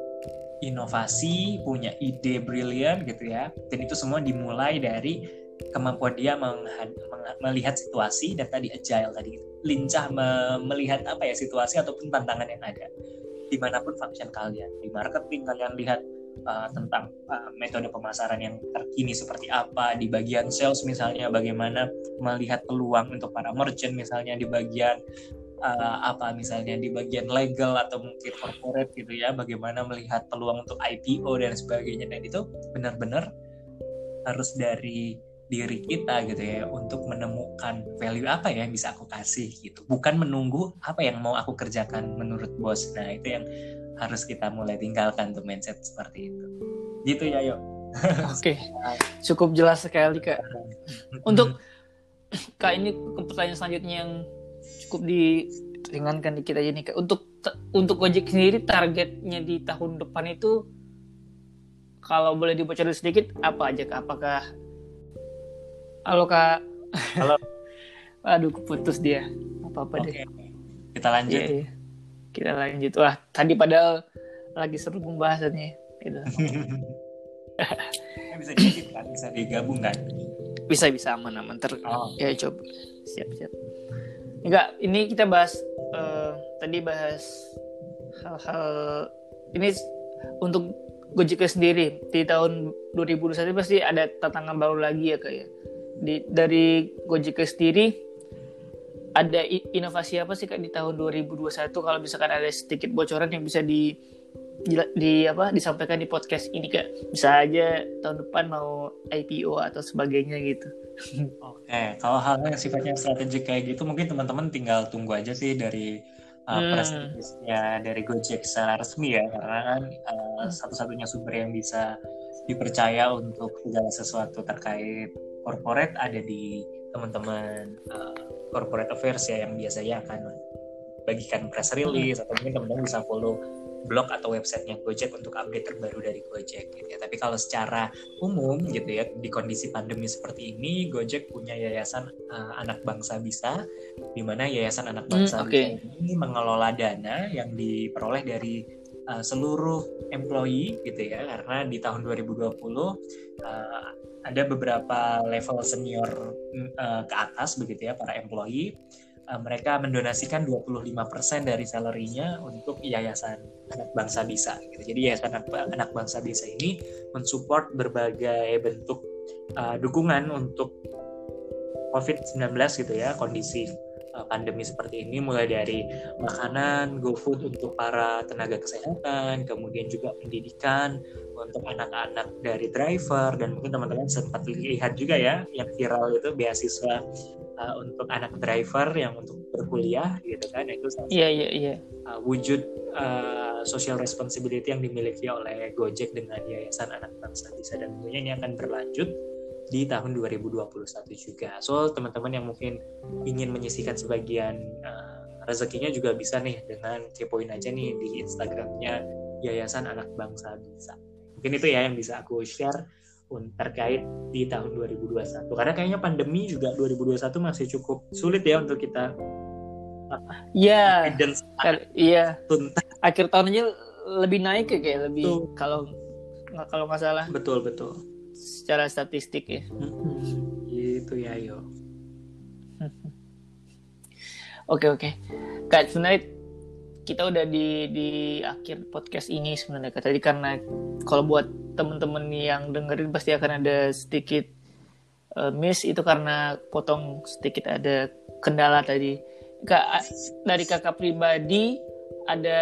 inovasi punya ide brilian gitu ya. Dan itu semua dimulai dari kemampuan dia melihat situasi dan tadi agile tadi lincah me- melihat apa ya situasi ataupun tantangan yang ada di mana pun function kalian. Di marketing kalian lihat uh, tentang uh, metode pemasaran yang terkini seperti apa di bagian sales misalnya bagaimana melihat peluang untuk para merchant misalnya di bagian uh, apa misalnya di bagian legal atau mungkin corporate gitu ya bagaimana melihat peluang untuk IPO dan sebagainya. Dan itu benar-benar harus dari diri kita gitu ya untuk menemukan value apa ya yang bisa aku kasih gitu. Bukan menunggu apa yang mau aku kerjakan menurut bos. Nah itu yang harus kita mulai tinggalkan tuh mindset seperti itu. Gitu ya yuk [laughs] Oke, cukup jelas sekali kak. [laughs] Untuk kak ini ke pertanyaan selanjutnya yang cukup diringankan dikit aja nih. Untuk untuk Gojek sendiri targetnya di tahun depan itu kalau boleh dibocorin sedikit apa aja kak? Apakah halo kak? Halo. [laughs] Aduh keputus dia. Apa apa oke deh. kita lanjut Iya, iya. Kita lanjut. Wah tadi padahal lagi seru pembahasannya. Gitu. [laughs] bisa dikit kan bisa digabung kan Bisa bisa aman aman. Ter oh Ya coba siap siap. Enggak, ini kita bahas eh, tadi bahas hal-hal ini untuk Gojek sendiri. Di tahun 2021 pasti ada tantangan baru lagi ya kayak di dari Gojek sendiri ada inovasi apa sih kak di tahun 2021 kalau misalkan ada sedikit bocoran yang bisa di di, di apa disampaikan di podcast ini kak bisa aja tahun depan mau IPO atau sebagainya gitu. [laughs] Oke, kalau hal yang sifatnya strategik kayak gitu mungkin teman-teman tinggal tunggu aja sih dari uh, Hmm. press release-nya dari Gojek secara resmi ya karena kan uh, Hmm. satu-satunya sumber yang bisa dipercaya untuk segala sesuatu terkait corporate ada di teman-teman uh, corporate affairs ya yang biasanya akan bagikan press release atau mungkin teman-teman bisa follow blog atau websitenya Gojek untuk update terbaru dari Gojek gitu ya. Tapi kalau secara umum gitu ya di kondisi pandemi seperti ini Gojek punya yayasan uh, anak bangsa bisa di mana yayasan anak Hmm, bangsa oke. bisa ini mengelola dana yang diperoleh dari uh, seluruh employee gitu ya karena di tahun 2020 uh, ada beberapa level senior uh, ke atas begitu ya para employee uh, mereka mendonasikan 25% dari salary-nya untuk yayasan anak bangsa bisa gitu. Jadi yayasan anak, anak bangsa bisa ini mensupport berbagai bentuk uh, dukungan untuk COVID-19 gitu ya, kondisi uh, pandemi seperti ini mulai dari makanan, GoFood untuk para tenaga kesehatan, kemudian juga pendidikan untuk anak-anak dari driver dan mungkin teman-teman sempat lihat juga ya yang viral itu beasiswa uh, untuk anak driver yang untuk berkuliah gitu kan itu salah Iya iya iya. uh, wujud uh, social responsibility yang dimiliki oleh Gojek dengan Yayasan Anak Bangsa Bisa dan tentunya ini akan berlanjut di tahun 2021 juga. So teman-teman yang mungkin ingin menyisikan sebagian uh, rezekinya juga bisa nih dengan kepoin aja nih di Instagramnya Yayasan Anak Bangsa Bisa. Mungkin itu ya yang bisa aku share terkait di tahun 2021. Karena kayaknya pandemi juga 2021 masih cukup sulit ya untuk kita Iya. Iya. tuntas. Akhir tahun aja lebih naik ya kayak lebih kalau nggak kalau nggak salah Betul betul. secara statistik ya. Gitu ya yo. [laughs] Oke oke. Kak sebenarnya kita udah di di akhir podcast ini sebenarnya Kak. Tadi karena kalau buat temen-temen yang dengerin pasti akan ada sedikit eh, miss itu karena potong sedikit ada kendala tadi. Kak dari kakak pribadi ada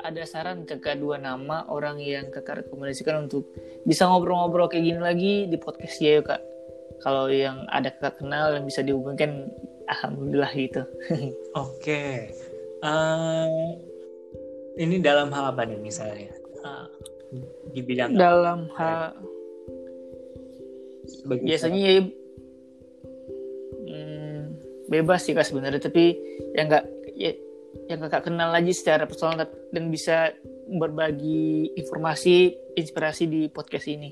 ada saran ke kedua nama orang yang kakak rekomendasikan untuk bisa ngobrol-ngobrol kayak gini lagi di podcast ya kak kalau yang ada kakak kenal yang bisa dihubungkan alhamdulillah gitu [laughs] oke uh, ini dalam hal apa nih misalnya uh, di bidang dalam hal biasanya ya hmm, bebas sih kak sebenarnya tapi yang nggak ya, yang kakak kenal lagi secara personal dan bisa berbagi informasi inspirasi di podcast ini.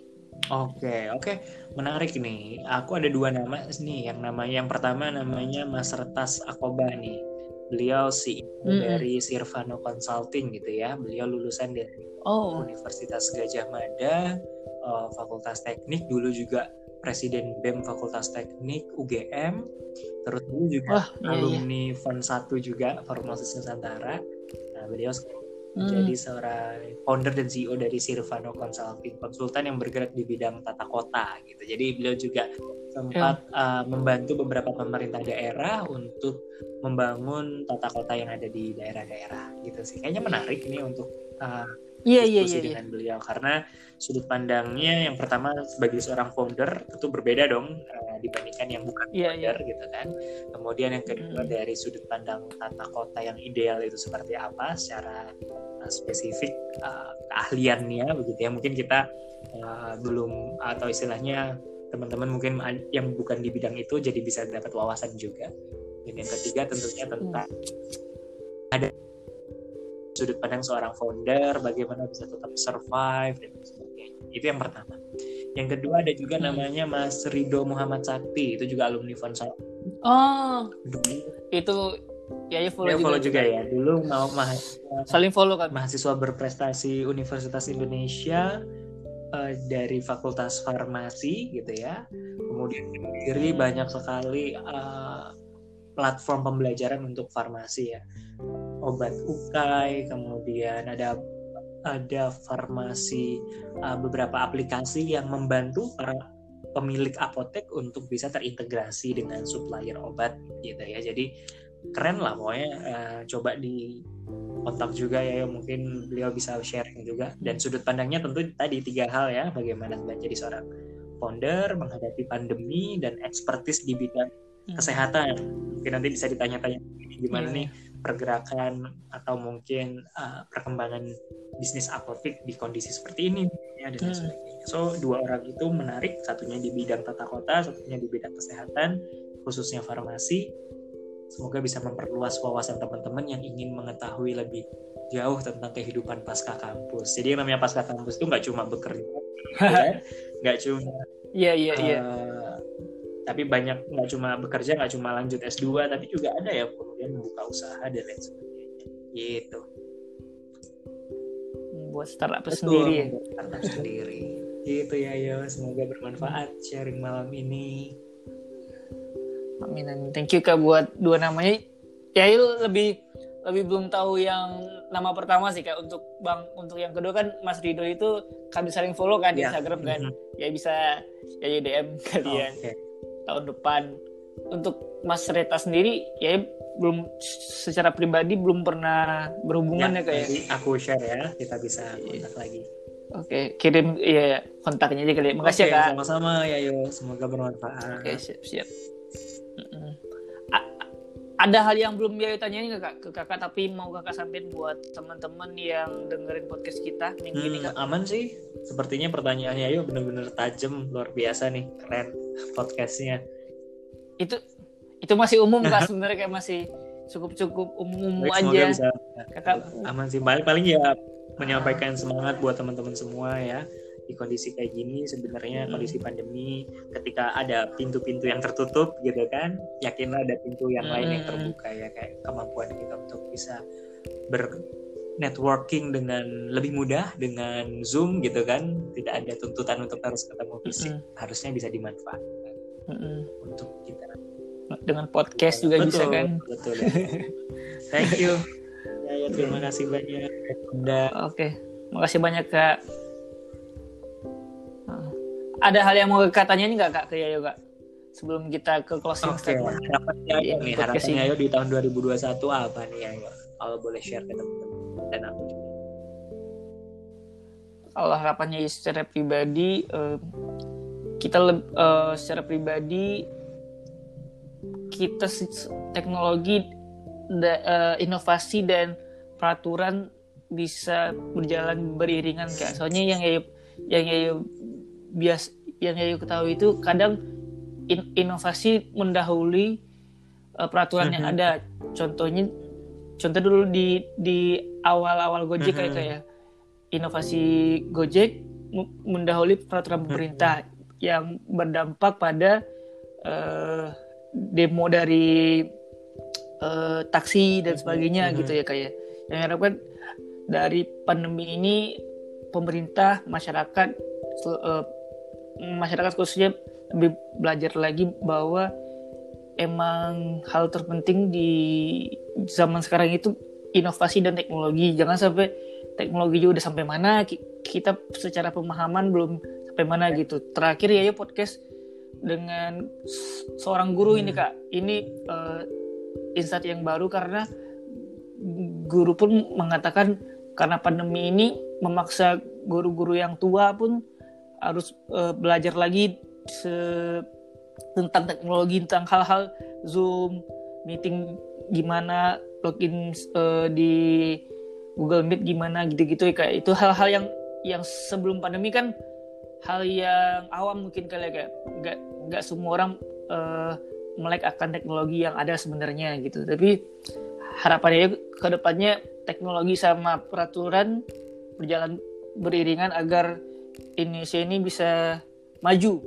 Oke, oke, menarik nih. Aku ada dua nama nih. Yang namanya yang pertama namanya Mas Retas Akoba nih. Beliau CEO mm -hmm. dari Sirvano Consulting gitu ya. Beliau lulusan dari oh. Universitas Gajah Mada, uh, Fakultas Teknik. Dulu juga Presiden BEM Fakultas Teknik UGM terus dulu juga Wah, iya, alumni iya. Fund 1 juga Formosis Nusantara nah beliau hmm. jadi seorang founder dan CEO dari Sirvano Consulting konsultan yang bergerak di bidang tata kota gitu jadi beliau juga sempat yeah. uh, membantu beberapa pemerintah daerah untuk membangun tata kota yang ada di daerah-daerah gitu sih kayaknya menarik ini untuk uh, Iya iya iya. dengan iya. beliau karena sudut pandangnya yang pertama sebagai seorang founder itu berbeda dong uh, dibandingkan yang bukan yeah, founder yeah. gitu kan. Kemudian yang kedua mm. dari sudut pandang tata kota yang ideal itu seperti apa secara uh, spesifik uh, keahliannya begitu ya. Mungkin kita uh, belum atau istilahnya teman-teman mungkin yang bukan di bidang itu jadi bisa dapat wawasan juga. Dan yang ketiga tentunya tentang mm. ada sudut pandang seorang founder, bagaimana bisa tetap survive dan sebagainya. Itu yang pertama. Yang kedua ada juga hmm. namanya Mas Rido Muhammad Sakti, itu juga alumni Fonsal. Oh, Dulu. itu ya, ya follow, ya, follow juga, juga ya. Dulu mau mahasiswa saling follow kan. Mahasiswa berprestasi Universitas Indonesia uh, dari Fakultas Farmasi gitu ya. Kemudian sendiri banyak sekali uh, platform pembelajaran untuk farmasi ya obat ukai kemudian ada ada farmasi uh, beberapa aplikasi yang membantu para pemilik apotek untuk bisa terintegrasi dengan supplier obat gitu ya jadi keren lah pokoknya uh, coba di kontak juga ya mungkin beliau bisa sharing juga dan sudut pandangnya tentu tadi tiga hal ya bagaimana menjadi seorang founder menghadapi pandemi dan ekspertis di bidang hmm. kesehatan mungkin nanti bisa ditanya-tanya gimana yeah. nih pergerakan atau mungkin uh, perkembangan bisnis apotek di kondisi seperti ini ya dan hmm. sebagainya. So dua orang itu menarik, satunya di bidang tata kota, satunya di bidang kesehatan, khususnya farmasi. Semoga bisa memperluas wawasan teman-teman yang ingin mengetahui lebih jauh tentang kehidupan pasca kampus. Jadi yang namanya pasca kampus itu nggak cuma bekerja, [laughs] ya, nggak cuma Iya iya iya. Tapi banyak nggak cuma bekerja nggak cuma lanjut S2 tapi juga ada ya kemudian membuka usaha dan lain sebagainya. Gitu. Buat startup Betul, sendiri ya? Startup [laughs] sendiri. Gitu ya yo. Semoga bermanfaat sharing malam ini. Amin amin. Thank you kak buat dua namanya. Ya lebih lebih belum tahu yang nama pertama sih kak. Untuk bang untuk yang kedua kan Mas Rido itu kami saling follow kan di ya. Instagram kan. Mm -hmm. ya bisa ya DM kalian. Okay tahun depan. Untuk Mas Reta sendiri ya belum secara pribadi belum pernah berhubungan ya, ya kayak ya? aku share ya kita bisa kontak lagi. Oke kirim ya kontaknya aja kali ya. makasih okay, ya kak. sama-sama. Ya yo semoga bermanfaat. Oke siap siap ada hal yang belum dia tanyain ke kak ke kakak tapi mau kakak sampaikan buat teman-teman yang dengerin podcast kita minggu hmm, ini kak. aman sih. Sepertinya pertanyaannya ayo bener-bener tajam luar biasa nih. Keren podcastnya. Itu itu masih umum kak [laughs] sebenarnya kayak masih cukup cukup umum Baik, aja. bisa, kakak aman sih. Paling paling ya menyampaikan semangat buat teman-teman semua ya di kondisi kayak gini sebenarnya hmm. kondisi pandemi ketika ada pintu-pintu yang tertutup gitu kan yakinlah ada pintu yang hmm. lain yang hmm. terbuka ya kayak kemampuan kita untuk bisa ber networking dengan lebih mudah dengan Zoom gitu kan tidak ada tuntutan untuk harus ketemu fisik mm -hmm. harusnya bisa dimanfaatkan mm -hmm. untuk kita dengan podcast juga betul, bisa kan betul ya. thank you [laughs] ya, ya terima kasih banyak oke okay. makasih banyak kak ada hal yang mau katanya ini nggak kak ke Yayo kak? Sebelum kita ke closing okay. statement. harapannya nih harapannya Yayo di tahun 2021 apa nih Yayo? Kalau boleh share ke teman-teman dan aku juga. Kalau harapannya secara pribadi uh, kita uh, secara pribadi kita teknologi da, uh, inovasi dan peraturan bisa berjalan beriringan kak. Soalnya yang ya yang ya bias yang ya ketahui itu kadang in, inovasi mendahului uh, peraturan yang mhm. ada contohnya contoh dulu di di awal-awal Gojek kayak mhm. kayak inovasi Gojek mendahului peraturan pemerintah yang berdampak pada uh, demo dari uh, taksi dan sebagainya hmm. gitu ya kayak ya. yang harapkan dari pandemi ini pemerintah masyarakat uh, masyarakat khususnya lebih belajar lagi bahwa emang hal terpenting di zaman sekarang itu inovasi dan teknologi. Jangan sampai teknologi juga udah sampai mana kita secara pemahaman belum sampai mana gitu. Terakhir ya ya podcast dengan seorang guru ini kak. Ini uh, insight yang baru karena guru pun mengatakan karena pandemi ini memaksa guru-guru yang tua pun harus uh, belajar lagi se tentang teknologi tentang hal-hal zoom meeting gimana login uh, di Google Meet gimana gitu-gitu ya kayak itu hal-hal yang yang sebelum pandemi kan hal yang awam mungkin kali ya kayak nggak nggak semua orang uh, melek akan teknologi yang ada sebenarnya gitu. Tapi harapannya ke depannya teknologi sama peraturan berjalan beriringan agar Indonesia ini bisa maju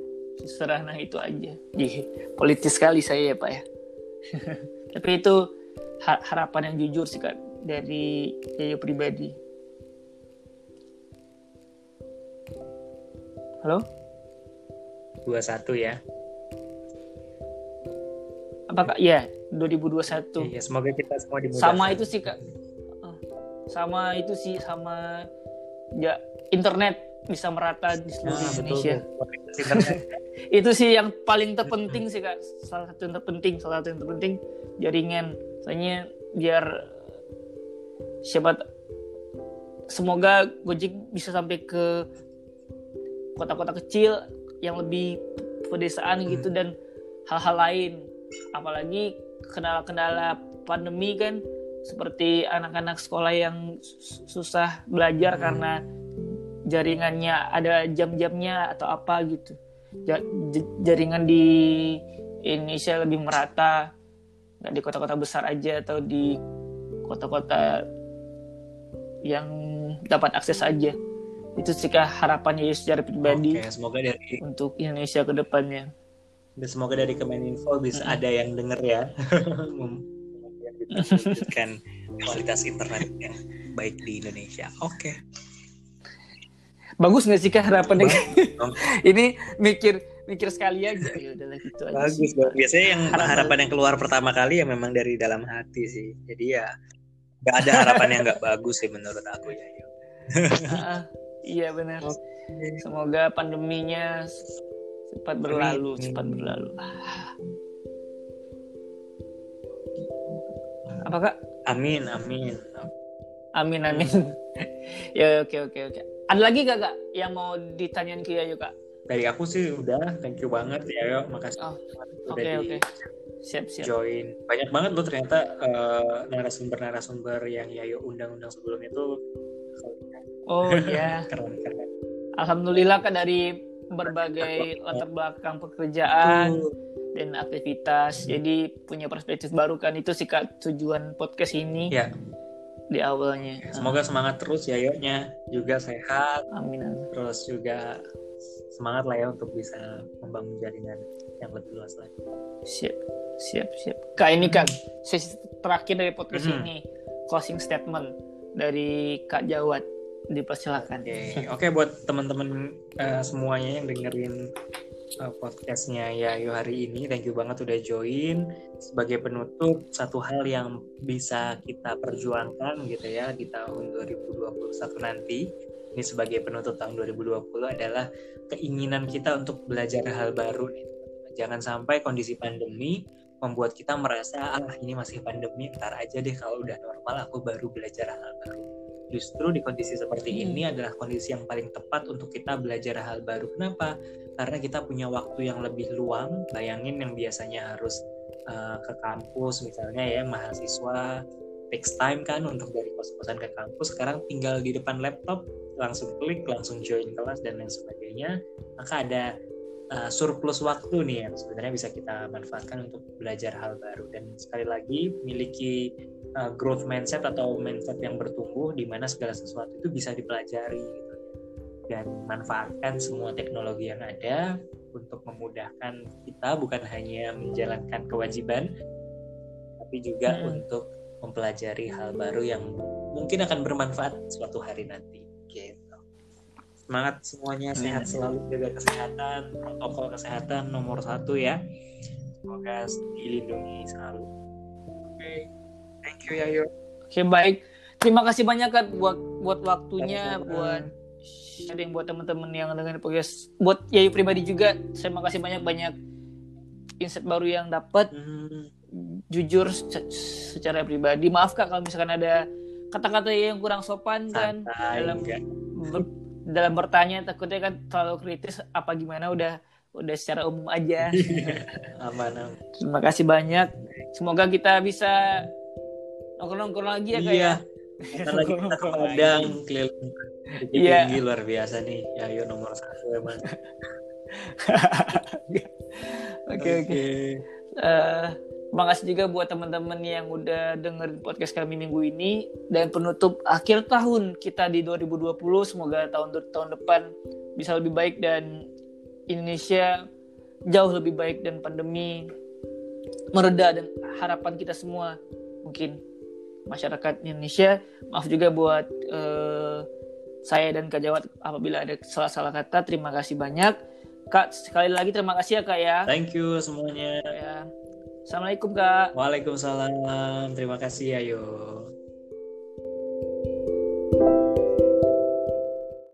serah nah itu aja jadi politis sekali saya ya pak ya [laughs] tapi itu harapan yang jujur sih kan dari Yayo pribadi. Halo? 21 ya. Apakah ya 2021? Iya, semoga kita semua dimudahkan. Sama itu sih Kak. Sama itu sih sama ya internet bisa merata di seluruh nah, Indonesia. Betul, [laughs] itu sih yang paling terpenting sih Kak. Salah satu yang terpenting, salah satu yang terpenting jaringan. Soalnya biar siapa semoga Gojek bisa sampai ke kota-kota kecil yang lebih pedesaan hmm. gitu dan hal-hal lain apalagi kendala-kendala pandemi kan seperti anak-anak sekolah yang susah belajar hmm. karena jaringannya ada jam-jamnya atau apa gitu. Jaringan di Indonesia lebih merata. Nggak di kota-kota besar aja atau di kota-kota yang dapat akses saja itu sih harapannya ya secara pribadi Oke, semoga dari untuk Indonesia ke depannya. Dan semoga dari Kemeninfo bisa -hmm. ada yang denger ya. [laughs] Kan [laughs] kualitas internet yang baik di Indonesia. Oke. okay. Bagus nggak sih kak harapannya [laughs] ini mikir mikir sekali aja ya udah gitu aja bagus sih. biasanya yang harapan. harapan yang keluar pertama kali ya memang dari dalam hati sih jadi ya Gak ada harapan yang gak bagus sih menurut aku ya. uh, iya benar. Okay. Semoga pandeminya cepat berlalu, Amin. cepat berlalu. Apa kak? Amin, amin. Amin, amin. [laughs] ya oke oke oke. Ada lagi gak kak yang mau ditanyain ke Yayu kak? Dari aku sih udah, thank you banget ya, makasih. Oh, oke oke. Okay, okay siap siap. join. Banyak banget loh ternyata uh, narasumber-narasumber yang Yayo undang-undang sebelumnya tuh oh [laughs] iya. Keren keren. Alhamdulillah kan dari berbagai latar belakang pekerjaan uh. dan aktivitas. Jadi punya perspektif baru kan. Itu sih kak tujuan podcast ini. Ya di awalnya. Semoga semangat terus ya nya. Juga sehat. Amin, terus juga semangat lah ya untuk bisa membangun jaringan yang lebih luas lagi. Siap siap siap. Kak ini kak sesi terakhir dari podcast hmm. ini. Closing statement dari kak Jawat dipersilakan. Oke okay. okay, buat teman-teman uh, semuanya yang dengerin uh, podcastnya ya yo hari ini. Thank you banget udah join. Sebagai penutup satu hal yang bisa kita perjuangkan gitu ya di tahun 2021 nanti. Ini sebagai penutup tahun 2020 adalah keinginan kita untuk belajar hal baru jangan sampai kondisi pandemi membuat kita merasa ah ini masih pandemi ntar aja deh kalau udah normal aku baru belajar hal baru justru di kondisi seperti Hmm. ini adalah kondisi yang paling tepat untuk kita belajar hal baru. Kenapa? Karena kita punya waktu yang lebih luang. Bayangin yang biasanya harus uh, ke kampus misalnya ya mahasiswa takes time kan untuk dari kos-kosan ke kampus. Sekarang tinggal di depan laptop langsung klik, langsung join kelas dan lain sebagainya. Maka ada uh, surplus waktu nih yang sebenarnya bisa kita manfaatkan untuk belajar hal baru dan sekali lagi miliki uh, growth mindset atau mindset yang bertumbuh di mana segala sesuatu itu bisa dipelajari gitu dan manfaatkan semua teknologi yang ada untuk memudahkan kita bukan hanya menjalankan kewajiban tapi juga Hmm. untuk mempelajari hal baru yang mungkin akan bermanfaat suatu hari nanti. Gitu. Semangat semuanya sehat selalu. jaga kesehatan protokol kesehatan nomor satu ya. Semoga dilindungi selalu. Oke thank you Yayo Oke baik. Terima kasih banyak kan buat buat waktunya, buat sharing buat teman-teman yang dengan podcast. Buat Yayu pribadi juga, saya makasih banyak banyak insight baru yang dapat. Hmm, Jujur se- secara pribadi, maaf kak kalau misalkan ada kata-kata yang kurang sopan kan santai dalam ber- dalam bertanya takutnya kan terlalu kritis apa gimana udah udah secara umum aja. [laughs] aman aman Terima kasih banyak. Semoga kita bisa nongkrong-nongkrong lagi ya kak Iya. ya. Bentar lagi kita ke Padang lagi. keliling Iya. tinggi luar biasa nih Yayo nomor satu emang [laughs] Oke oke. Eh, terima kasih juga buat teman-teman yang udah dengerin podcast kami minggu ini dan penutup akhir tahun kita di 2020 semoga tahun tahun depan bisa lebih baik dan Indonesia jauh lebih baik dan pandemi mereda dan harapan kita semua mungkin masyarakat Indonesia. Maaf juga buat eh, saya dan Kak Jawat apabila ada salah-salah kata. Terima kasih banyak. Kak sekali lagi terima kasih ya Kak ya. Thank you semuanya. Ya. Assalamualaikum kak. Waalaikumsalam. Terima kasih Yayo